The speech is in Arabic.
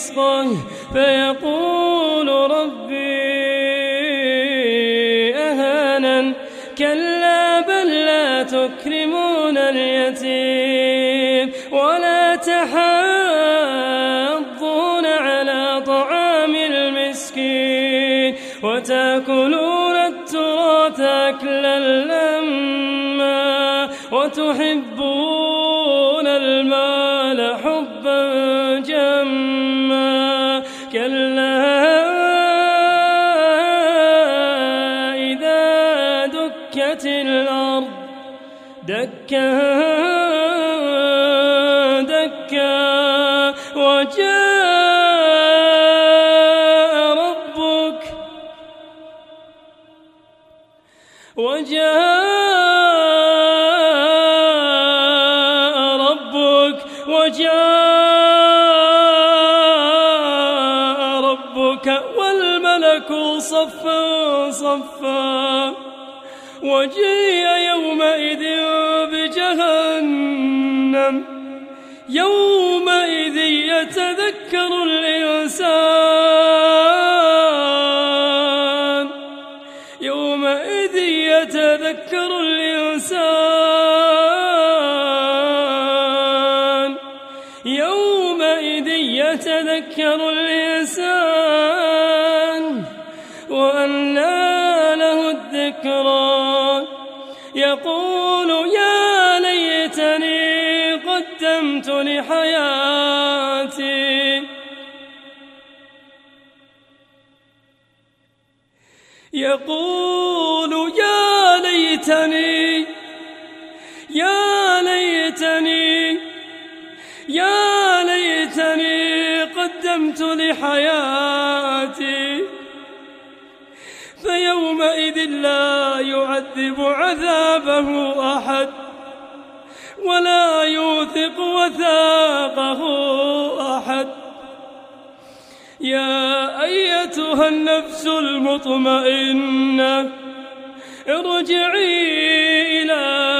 رزقه فيقول ربي أهانا كلا بل لا تكرمون اليتيم ولا تحاضون على طعام المسكين وتأكلون التراث أكلا لما وتحبون المال كلا إذا دكت الأرض دكا. والملك صفا صفا. وجيء يومئذ بجهنم. يومئذ يتذكر الإنسان. يومئذ يتذكر الإنسان. يتذكر الإنسان وأنى له الذكرى. يقول يا ليتني قدمت لحياتي. يقول يا ليتني يا ليتني يا ليتني لحياتي. فيومئذ لا يعذب عذابه أحد ولا يوثق وثاقه أحد. يا أيتها النفس المطمئنة ارجعي إلى